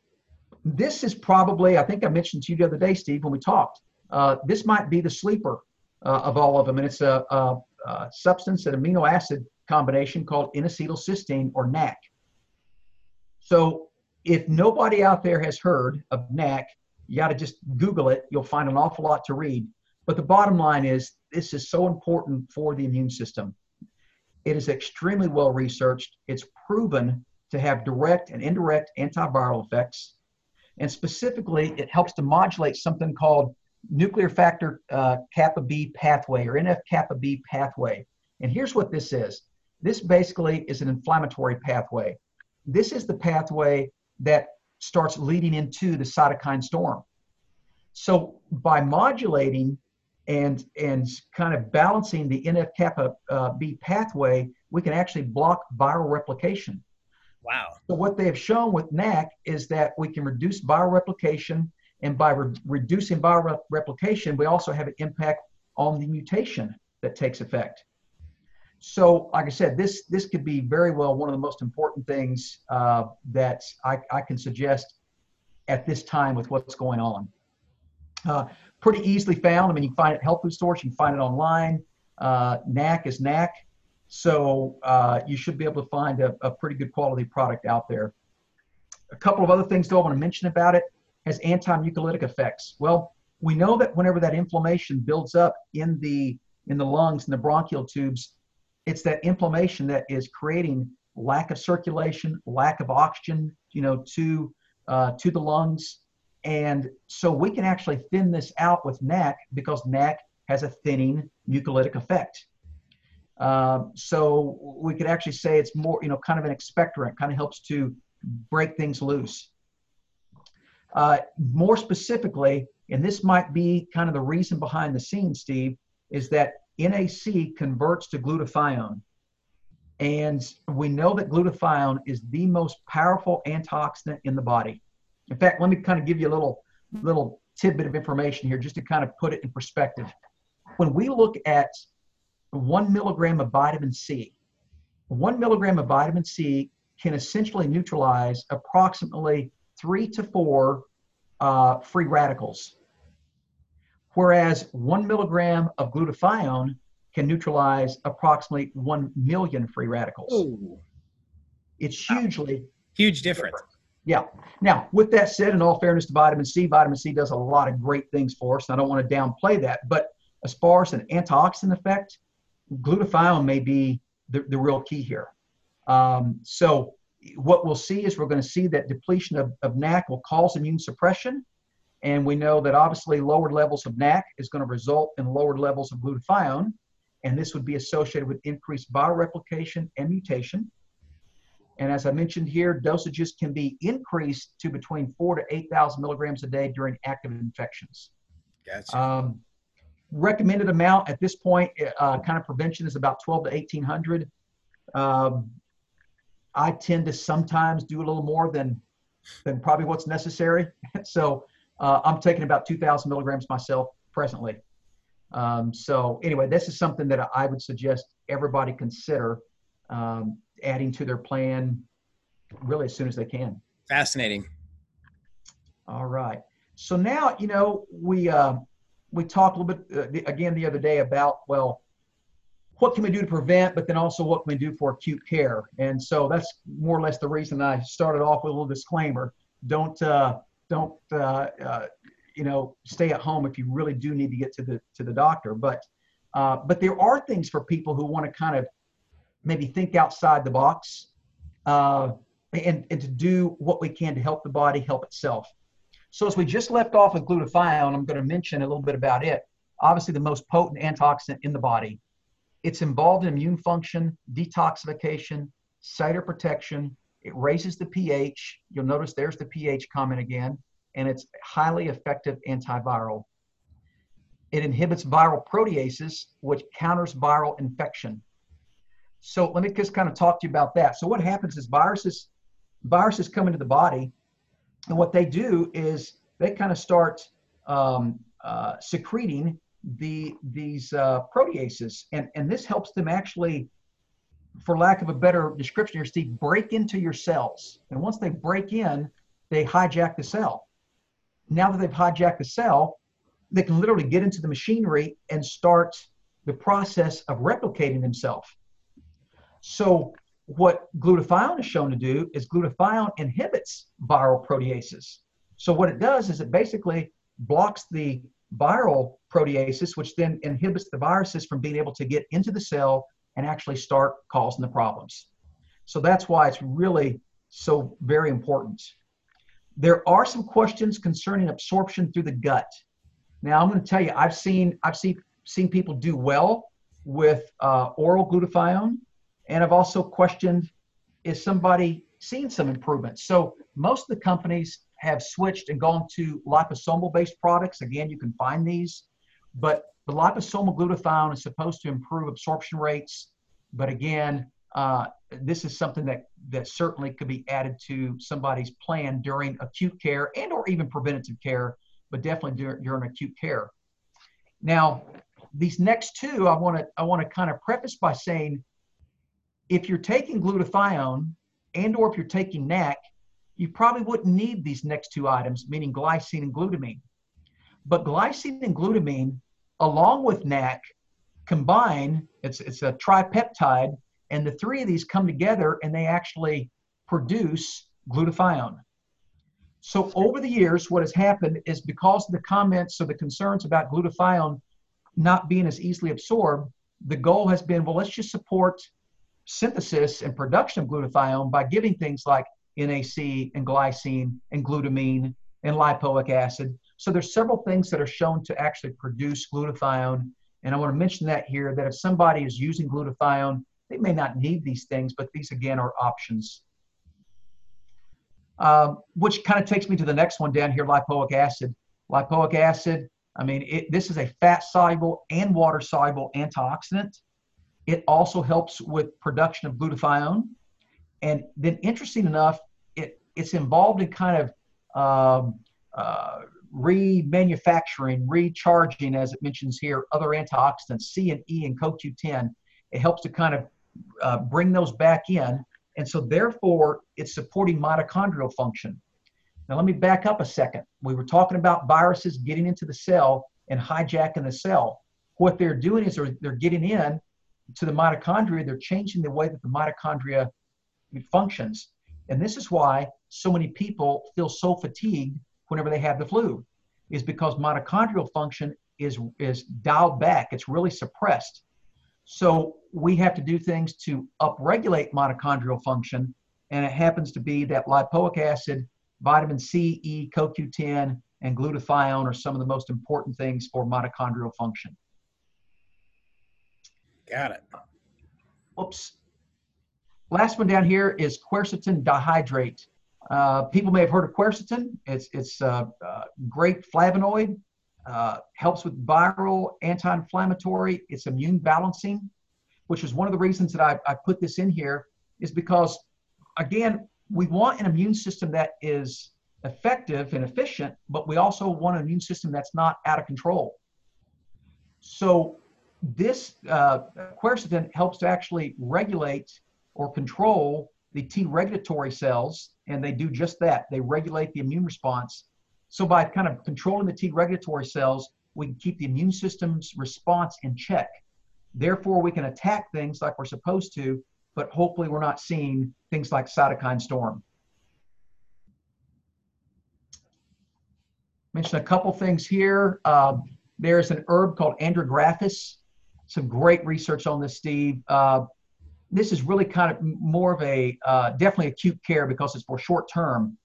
this is probably, I think I mentioned to you the other day, Steve, when we talked. Uh, this might be the sleeper uh, of all of them, and it's a, a, a, substance, an amino acid combination called N-acetylcysteine or NAC. So, if nobody out there has heard of NAC, you got to just Google it. You'll find an awful lot to read. But the bottom line is, this is so important for the immune system. It is extremely well researched. It's proven to have direct and indirect antiviral effects. And specifically, it helps to modulate something called nuclear factor uh, kappa B pathway or NF kappa B pathway. And here's what this is this basically is an inflammatory pathway. This is the pathway that starts leading into the cytokine storm. So by modulating and and kind of balancing the NF kappa uh, B pathway, we can actually block viral replication. Wow. So what they have shown with NAC is that we can reduce viral replication, and by re- reducing viral replication, we also have an impact on the mutation that takes effect. So, like I said, this this could be very well one of the most important things uh, that I, I can suggest at this time with what's going on. Uh, pretty easily found. I mean, you can find it at health food stores. You can find it online. Uh, NAC is NAC. So uh, you should be able to find a, a, pretty good quality product out there. A couple of other things though I want to mention about it has anti-mucolytic effects. Well, we know that whenever that inflammation builds up in the in the lungs and the bronchial tubes, it's that inflammation that is creating lack of circulation, lack of oxygen, you know, to uh, to the lungs, and so we can actually thin this out with NAC because NAC has a thinning mucolytic effect. Um, so we could actually say it's more, you know, kind of an expectorant, kind of helps to break things loose. Uh, more specifically, and this might be kind of the reason behind the scenes, Steve, is that NAC converts to glutathione. And we know that glutathione is the most powerful antioxidant in the body. In fact, let me kind of give you a little little tidbit of information here just to kind of put it in perspective. When we look at one milligram of vitamin C. One milligram of vitamin C can essentially neutralize approximately three to four uh, free radicals. Whereas one milligram of glutathione can neutralize approximately one million free radicals. Ooh. It's hugely huge difference. Different. Yeah. Now, with that said, in all fairness to vitamin C, vitamin C does a lot of great things for us. And I don't want to downplay that. But as far as an antioxidant effect, glutathione may be the, the real key here. Um, so what we'll see is we're going to see that depletion of, of NAC will cause immune suppression. And we know that obviously lower levels of NAC is going to result in lower levels of glutathione. And this would be associated with increased viral replication and mutation. And as I mentioned here, dosages can be increased to between four to 8,000 milligrams a day during active infections. Gotcha. Um, recommended amount at this point, uh, kind of prevention is about 12 to 1800. Um, I tend to sometimes do a little more than than probably what's necessary. so uh, I'm taking about 2,000 milligrams myself presently. Um, so anyway, this is something that I would suggest everybody consider um, adding to their plan really as soon as they can. Fascinating. All right. So now, you know, we, uh, we talked a little bit uh, the, again the other day about well what can we do to prevent but then also what can we do for acute care? And so that's more or less the reason i started off with a little disclaimer. Don't uh, don't uh, uh, you know stay at home if you really do need to get to the to the doctor. But uh, but there are things for people who want to kind of maybe think outside the box uh, and, and to do what we can to help the body help itself so as we just left off with glutathione, I'm going to mention a little bit about it. Obviously, the most potent antioxidant in the body. It's involved in immune function, detoxification, cytoprotection. It raises the pH. You'll notice there's the pH comment again, and it's highly effective antiviral. It inhibits viral proteases, which counters viral infection. So let me just kind of talk to you about that. So what happens is viruses viruses come into the body and what they do is they kind of start um, uh, secreting the these uh, proteases, and and this helps them actually for lack of a better description here, Steve, break into your cells. And once they break in, they hijack the cell. Now that they've hijacked the cell, they can literally get into the machinery and start the process of replicating themselves. So, what glutathione is shown to do is glutathione inhibits viral proteases. So, what it does is it basically blocks the viral proteases, which then inhibits the viruses from being able to get into the cell and actually start causing the problems. So that's why it's really so very important. There are some questions concerning absorption through the gut. Now I'm going to tell you, I've seen I've seen seen people do well with uh, oral glutathione, and I've also questioned is somebody seeing some improvements. So most of the companies have switched and gone to liposomal based products. Again, you can find these, but the liposomal glutathione is supposed to improve absorption rates. But again, uh, this is something that, that certainly could be added to somebody's plan during acute care and or even preventative care, but definitely during, during acute care. Now, these next two, I want to I want to kind of preface by saying, if you're taking glutathione and or if you're taking NAC, you probably wouldn't need these next two items, meaning glycine and glutamine. But glycine and glutamine, along with NAC, combine, it's, it's a tripeptide, and the three of these come together and they actually produce glutathione. So over the years, what has happened is because of the comments or the concerns about glutathione not being as easily absorbed, the goal has been, well, let's just support synthesis and production of glutathione by giving things like NAC and glycine and glutamine and lipoic acid. So there's several things that are shown to actually produce glutathione. And I want to mention that here that if somebody is using glutathione, they may not need these things, but these again are options. Uh, which kind of takes me to the next one down here, lipoic acid. Lipoic acid, I mean, it, this is a fat soluble and water soluble antioxidant. It also helps with production of glutathione. And then, interesting enough, it, it's involved in kind of um, uh, remanufacturing, recharging, as it mentions here, other antioxidants, C and E and CoQ10. It helps to kind of uh, bring those back in. And so, therefore, it's supporting mitochondrial function. Now, let me back up a second. We were talking about viruses getting into the cell and hijacking the cell. What they're doing is they're, they're getting in to the mitochondria, they're changing the way that the mitochondria functions. And this is why so many people feel so fatigued whenever they have the flu, is because mitochondrial function is, is dialed back, it's really suppressed. So we have to do things to upregulate mitochondrial function, and it happens to be that lipoic acid, vitamin C, E, CoQ10, and glutathione are some of the most important things for mitochondrial function. Got it. Whoops. Last one down here is quercetin dihydrate. Uh, people may have heard of quercetin. It's it's a, uh, uh, great flavonoid. Uh, helps with viral, anti-inflammatory. It's immune balancing, which is one of the reasons that I, I put this in here. Is because again, we want an immune system that is effective and efficient, but we also want an immune system that's not out of control. So this uh, quercetin helps to actually regulate or control the T regulatory cells, and they do just that. They regulate the immune response. So by kind of controlling the T regulatory cells, we can keep the immune system's response in check. Therefore, we can attack things like we're supposed to, but hopefully we're not seeing things like cytokine storm. Mention a couple things here. Uh, there's an herb called andrographis. Some great research on this, Steve. Uh, this is really kind of more of a uh, definitely acute care because it's for short term.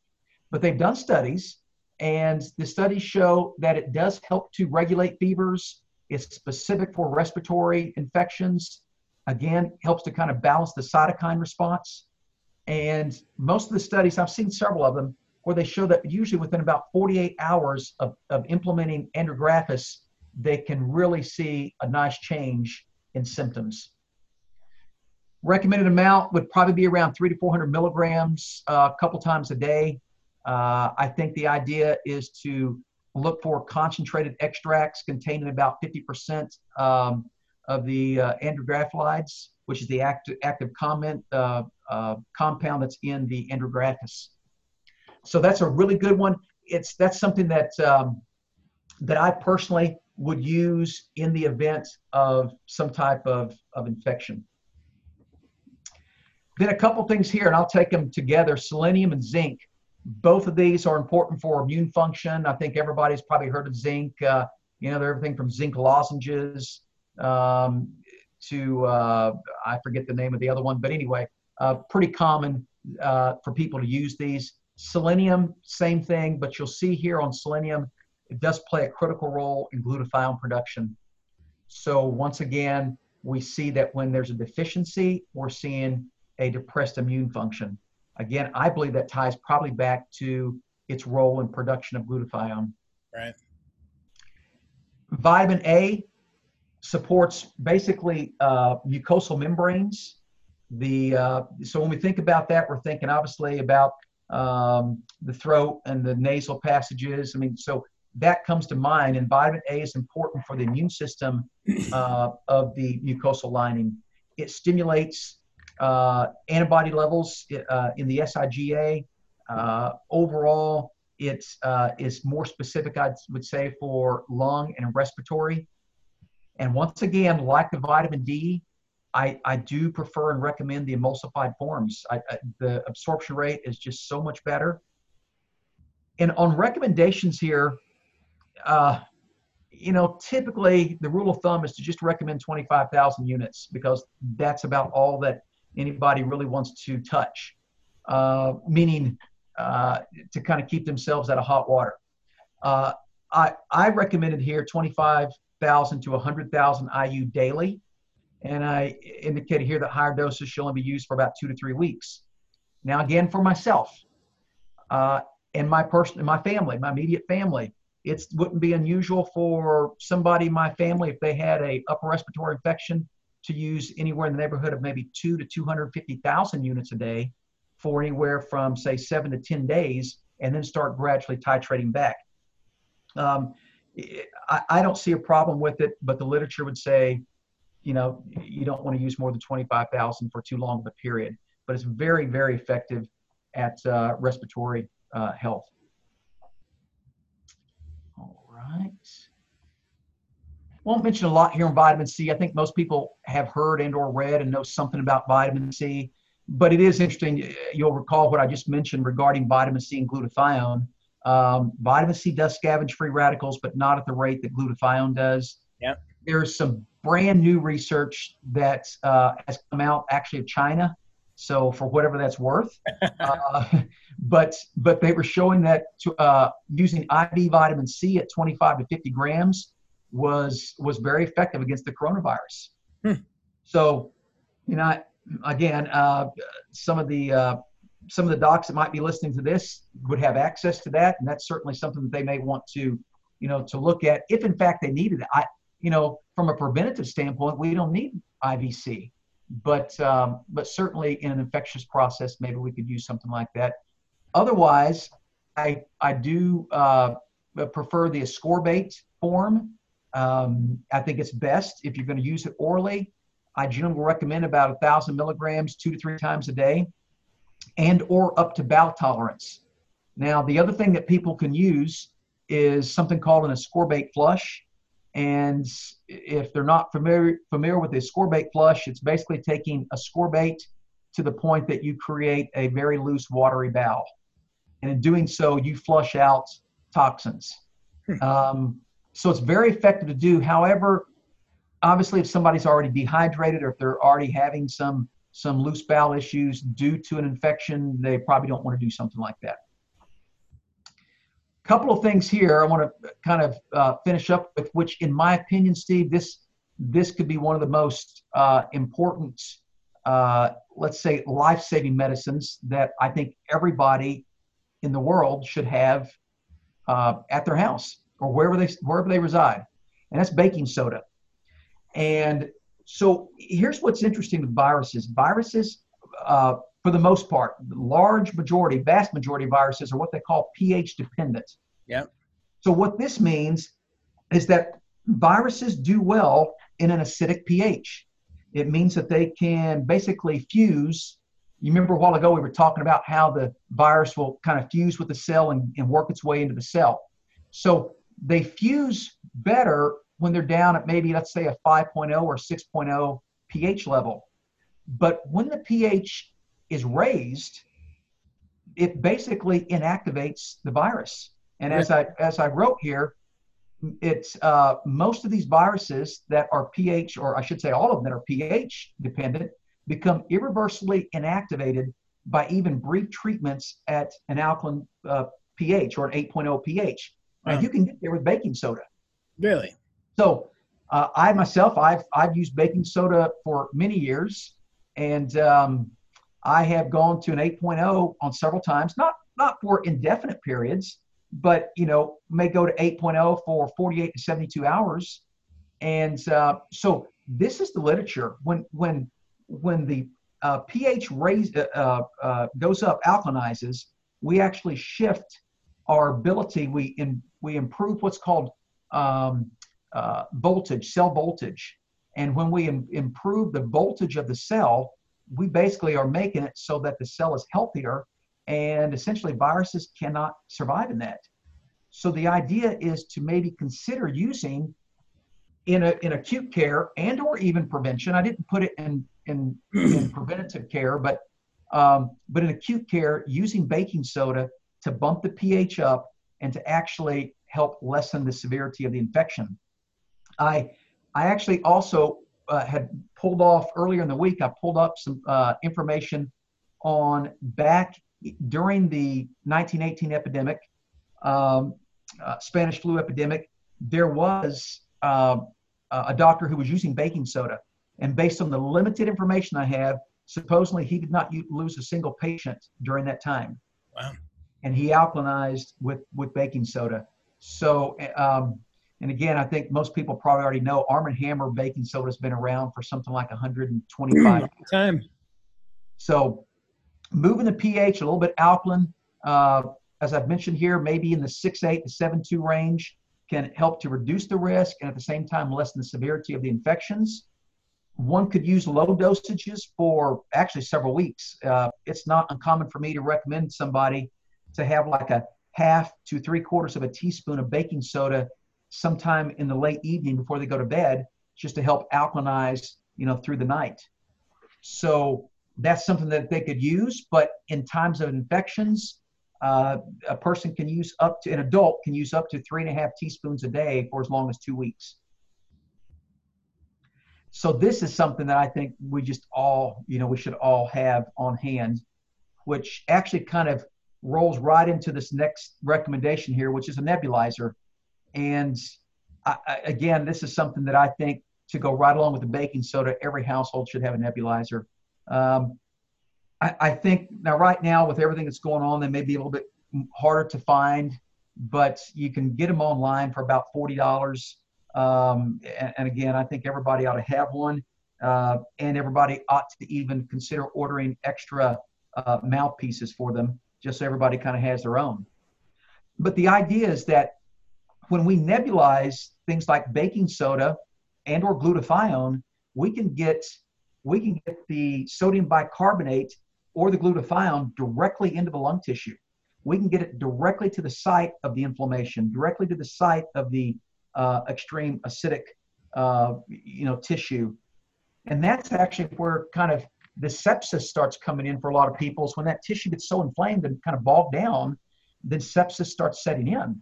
But they've done studies, and the studies show that it does help to regulate fevers. It's specific for respiratory infections. Again, helps to kind of balance the cytokine response. And most of the studies, I've seen several of them, where they show that usually within about 48 hours of, of implementing andrographis, they can really see a nice change in symptoms. Recommended amount would probably be around three to 400 milligrams uh, a couple times a day. Uh, I think the idea is to look for concentrated extracts containing about 50% um, of the uh, andrographolides. which is the active, active comment, uh, uh, compound that's in the andrographis. So that's a really good one. It's that's something that um, that I personally would use in the event of some type of, of infection. Then a couple things here, and I'll take them together. Selenium and zinc. Both of these are important for immune function. I think everybody's probably heard of zinc. Uh, you know, they're everything from zinc lozenges um, to uh, I forget the name of the other one, but anyway, uh, pretty common uh, for people to use these. Selenium, same thing, but you'll see here on selenium, it does play a critical role in glutathione production. So once again, we see that when there's a deficiency, we're seeing a depressed immune function. Again, I believe that ties probably back to its role in production of glutathione. Right. Vitamin A supports basically uh, mucosal membranes. The uh, so when we think about that, we're thinking obviously about um, the throat and the nasal passages. I mean, so that comes to mind, and vitamin A is important for the immune system uh, of the mucosal lining. It stimulates uh, antibody levels uh, in the SIGA. Uh, overall, it uh, is more specific, I would say, for lung and respiratory. And once again, like the vitamin D, I, I do prefer and recommend the emulsified forms. I, I, the absorption rate is just so much better. And on recommendations here, uh, you know, typically the rule of thumb is to just recommend 25,000 units because that's about all that anybody really wants to touch, uh, meaning uh, to kind of keep themselves out of hot water. Uh, I, I recommended here 25,000 to 100,000 IU daily. And I indicated here that higher doses should only be used for about two to three weeks. Now, again, for myself uh, and my person, my family, my immediate family, it wouldn't be unusual for somebody in my family if they had a upper respiratory infection to use anywhere in the neighborhood of maybe two to 250,000 units a day for anywhere from say seven to 10 days and then start gradually titrating back. Um, I, I don't see a problem with it, but the literature would say, you know, you don't want to use more than 25,000 for too long of a period, but it's very, very effective at uh, respiratory uh, health. Right won't mention a lot here on vitamin C. I think most people have heard and or read and know something about vitamin C, but it is interesting. You'll recall what I just mentioned regarding vitamin C and glutathione. Um, vitamin C does scavenge free radicals, but not at the rate that glutathione does. Yeah. There's some brand new research that uh, has come out actually of China. So for whatever that's worth, uh, but but they were showing that to, uh, using IV vitamin C at 25 to 50 grams was was very effective against the coronavirus. Hmm. So, you know, again, uh, some of the uh, some of the docs that might be listening to this would have access to that, and that's certainly something that they may want to, you know, to look at if in fact they needed it. I, you know, from a preventative standpoint, we don't need IVC, but um, but certainly in an infectious process, maybe we could use something like that. Otherwise, I I do uh, prefer the ascorbate form um, I think it's best if you're going to use it orally. I generally recommend about a thousand milligrams two to three times a day, and or up to bowel tolerance. Now, the other thing that people can use is something called an ascorbate flush. And if they're not familiar familiar with the ascorbate flush, it's basically taking ascorbate to the point that you create a very loose watery bowel. And in doing so, you flush out toxins. Hmm. Um, so it's very effective to do. However, obviously, if somebody's already dehydrated or if they're already having some some loose bowel issues due to an infection, they probably don't want to do something like that. Couple of things here I want to kind of uh, finish up with, which, in my opinion, Steve, this this could be one of the most uh, important, uh, let's say, life-saving medicines that I think everybody in the world should have uh, at their house or wherever they wherever they reside, and that's baking soda. And so here's what's interesting with viruses. Viruses, uh, for the most part, the large majority, vast majority of viruses are what they call pH dependent. Yeah. So what this means is that viruses do well in an acidic pH. It means that they can basically fuse. You remember a while ago we were talking about how the virus will kind of fuse with the cell and, and work its way into the cell. So they fuse better when they're down at maybe, let's say, a 5.0 or 6.0 pH level. But when the pH is raised, it basically inactivates the virus. And as I as I wrote here, it's uh, most of these viruses that are pH, or I should say all of them that are pH dependent, become irreversibly inactivated by even brief treatments at an alkaline uh, pH or an 8.0 pH. And you can get there with baking soda. Really? So uh, I myself, I've I've used baking soda for many years, and um, I have gone to an 8.0 on several times, not not for indefinite periods, but you know may go to 8.0 for 48 to 72 hours. And uh, so this is the literature. When when when the uh, ph raise, uh, uh, uh, goes up alkalinizes we actually shift our ability. We in, we improve what's called um, uh, voltage cell voltage. And when we Im- improve the voltage of the cell we basically are making it so that the cell is healthier and essentially viruses cannot survive in that. So the idea is to maybe consider using in a in acute care and or even prevention. I didn't put it in in, in preventative care, but um, but in acute care, using baking soda to bump the pH up and to actually help lessen the severity of the infection. I I actually also uh, had pulled off earlier in the week. I pulled up some uh, information on back during the 1918 epidemic, um, uh, Spanish flu epidemic, there was uh, a doctor who was using baking soda. And based on the limited information I have, supposedly he did not lose a single patient during that time. Wow. And he alkalinized with, with baking soda. So, um, and again, I think most people probably already know Arm & Hammer baking soda has been around for something like 125 time. So moving the pH a little bit alkaline, uh, as I've mentioned here, maybe in the 6.8 to 7.2 range can help to reduce the risk and at the same time lessen the severity of the infections. One could use low dosages for actually several weeks. Uh, it's not uncommon for me to recommend somebody to have like a half to three quarters of a teaspoon of baking soda sometime in the late evening before they go to bed, just to help alkalinize, you know, through the night. So that's something that they could use. But in times of infections, uh, a person can use up to an adult can use up to three and a half teaspoons a day for as long as two weeks. So this is something that I think we just all, you know, we should all have on hand, which actually kind of rolls right into this next recommendation here, which is a nebulizer. And I, I, again, this is something that I think to go right along with the baking soda, every household should have a nebulizer. Um, I, I, think now, right now, with everything that's going on, they may be a little bit harder to find, but you can get them online for about forty dollars. Um, and, and, again, I think everybody ought to have one, uh, and everybody ought to even consider ordering extra uh, mouthpieces for them, just so everybody kind of has their own. But the idea is that when we nebulize things like baking soda and or glutathione, we can get we can get the sodium bicarbonate or the glutathione directly into the lung tissue. We can get it directly to the site of the inflammation, directly to the site of the uh, extreme acidic, uh, you know, tissue, and that's actually where kind of the sepsis starts coming in for a lot of people. Is when that tissue gets so inflamed and kind of bogged down, then sepsis starts setting in.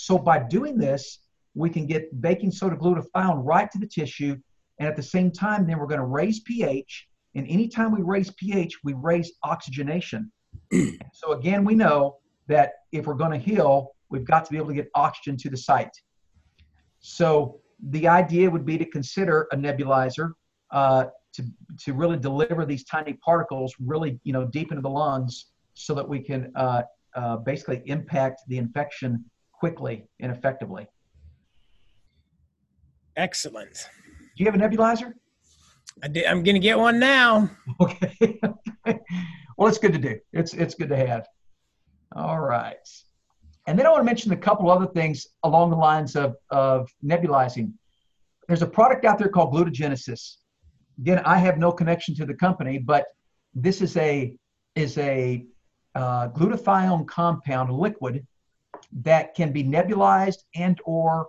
So by doing this, we can get baking soda glutathione right to the tissue and at the same time, then we're going to raise pH. And anytime we raise pH, we raise oxygenation. so again, we know that if we're going to heal, we've got to be able to get oxygen to the site. So the idea would be to consider a nebulizer uh, to, to really deliver these tiny particles really you know deep into the lungs so that we can uh, uh, basically impact the infection quickly and effectively. Excellent. Do you have a nebulizer? I did, I'm going to get one now. Okay. well, it's good to do. It's it's good to have. All right. And then I want to mention a couple other things along the lines of, of nebulizing. There's a product out there called Glutagenesis. again, I have no connection to the company, but this is a is a uh, glutathione compound, liquid that can be nebulized and or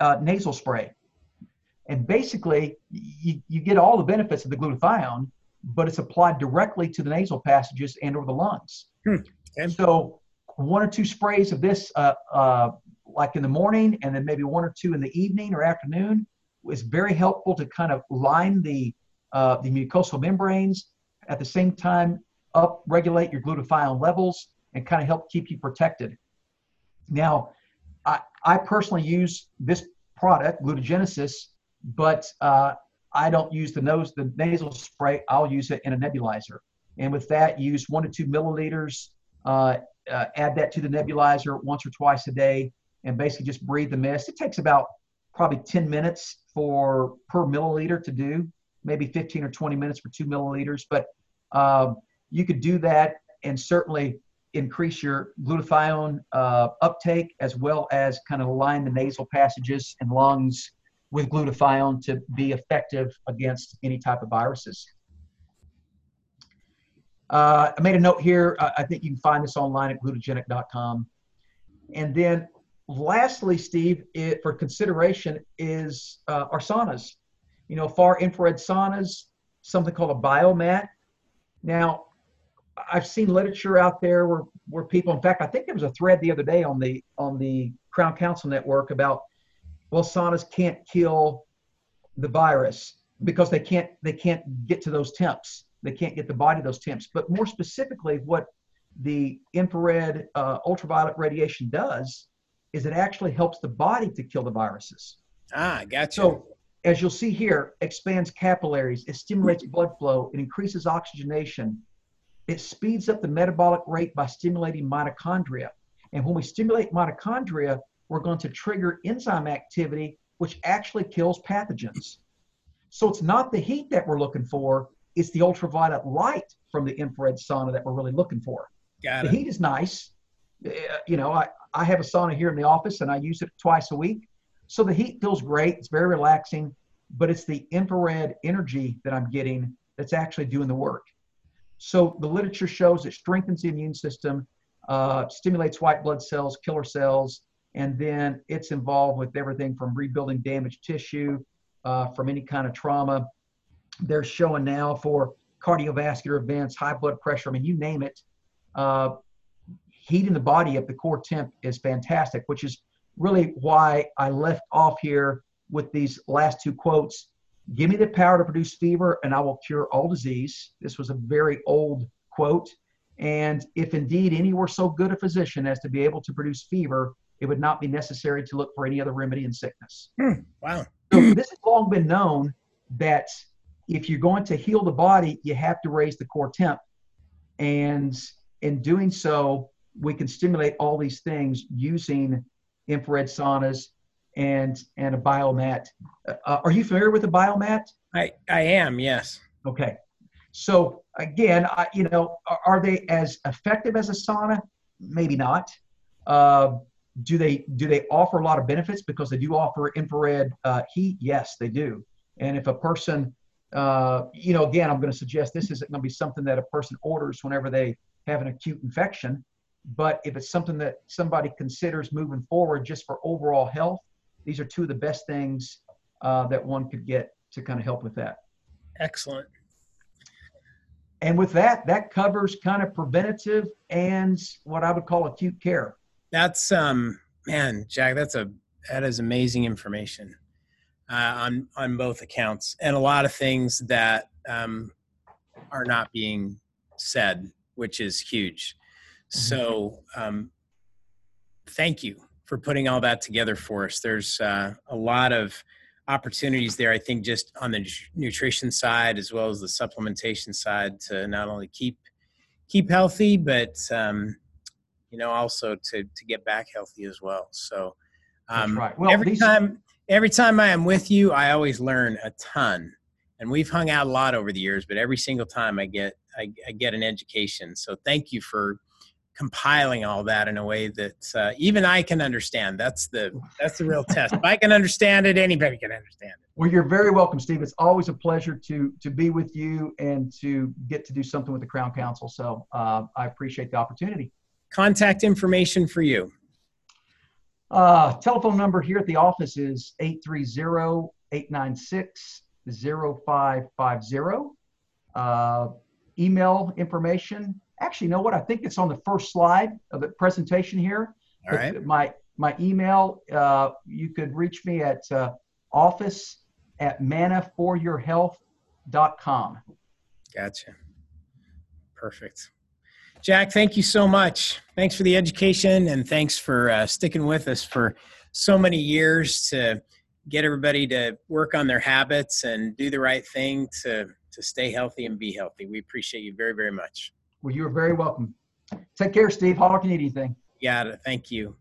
uh, nasal spray. And basically, you, you get all the benefits of the glutathione, but it's applied directly to the nasal passages and or the lungs. Hmm. Okay. So one or two sprays of this, uh, uh, like in the morning, and then maybe one or two in the evening or afternoon, is very helpful to kind of line the uh, the mucosal membranes. At the same time, up regulate your glutathione levels and kind of help keep you protected. Now, I, I personally use this product, Glutagenesis, but uh, I don't use the nose, the nasal spray. I'll use it in a nebulizer. And with that, use one to two milliliters. Uh, uh, add that to the nebulizer once or twice a day, and basically just breathe the mist. It takes about probably 10 minutes for per milliliter to do, maybe 15 or 20 minutes for two milliliters. But um, you could do that and certainly increase your glutathione uh, uptake as well as kind of align the nasal passages and lungs with glutathione to be effective against any type of viruses. Uh, I made a note here. I think you can find this online at glutagenic.com. And then lastly, Steve, it, for consideration is uh, our saunas. You know, far infrared saunas, something called a biomat. Now, I've seen literature out there where, where people, in fact, I think there was a thread the other day on the on the Crown Council Network about well, saunas can't kill the virus because they can't they can't get to those temps. They can't get the body to those temps. But more specifically, what the infrared uh, ultraviolet radiation does is it actually helps the body to kill the viruses. Ah, gotcha. So as you'll see here, expands capillaries, it stimulates blood flow, it increases oxygenation, it speeds up the metabolic rate by stimulating mitochondria. And when we stimulate mitochondria, we're going to trigger enzyme activity, which actually kills pathogens. So it's not the heat that we're looking for, it's the ultraviolet light from the infrared sauna that we're really looking for. Got the heat is nice. Uh, you know, I, I have a sauna here in the office and I use it twice a week. So the heat feels great. It's very relaxing, but it's the infrared energy that I'm getting that's actually doing the work. So the literature shows it strengthens the immune system, uh, stimulates white blood cells, killer cells, and then it's involved with everything from rebuilding damaged tissue, uh, from any kind of trauma. They're showing now for cardiovascular events, high blood pressure. I mean, you name it. Uh, heating the body at the core temp is fantastic, which is really why I left off here with these last two quotes Give me the power to produce fever, and I will cure all disease. This was a very old quote. And if indeed any were so good a physician as to be able to produce fever, it would not be necessary to look for any other remedy in sickness. Hmm, wow. So this has long been known that if you're going to heal the body, you have to raise the core temp. And in doing so, we can stimulate all these things using infrared saunas and and a biomat. Uh, are you familiar with a biomat? I I am. Yes. Okay. So again, I, you know, are, they as effective as a sauna? Maybe not. Uh, do they do they offer a lot of benefits because they do offer infrared uh, heat? Yes, they do. And if a person, uh, you know, again, I'm going to suggest this isn't going to be something that a person orders whenever they have an acute infection. But if it's something that somebody considers moving forward just for overall health, these are two of the best things uh, that one could get to kind of help with that. Excellent. And with that, that covers kind of preventative and what I would call acute care. That's um man, Jack, that's a that is amazing information uh, on on both accounts, and a lot of things that um, are not being said, which is huge. Mm-hmm. So, um, thank you for putting all that together for us. There's uh, a lot of opportunities there, I think, just on the nutrition side as well as the supplementation side to not only keep keep healthy, but um, you know also to to get back healthy as well. So um, right. well, every these- time every time I am with you, I always learn a ton. And we've hung out a lot over the years, but every single time I get I, I get an education. So thank you for compiling all that in a way that uh, even I can understand. That's the that's the real test. If I can understand it, anybody can understand it. Well, you're very welcome, Steve. It's always a pleasure to to be with you and to get to do something with the Crown Council. So uh, I appreciate the opportunity. Contact information for you. Uh, telephone number here at the office is 830-896-0550. Uh, email information. Actually, you know what? I think it's on the first slide of the presentation here. All right. My my email, uh, you could reach me at uh, office at manaforyourhealth.com. Gotcha. Perfect. Jack, thank you so much. Thanks for the education and thanks for uh, sticking with us for so many years to get everybody to work on their habits and do the right thing to, to stay healthy and be healthy. We appreciate you very, very much. Well, you're very welcome. Take care, Steve. Holler if you need anything. Yeah, thank you.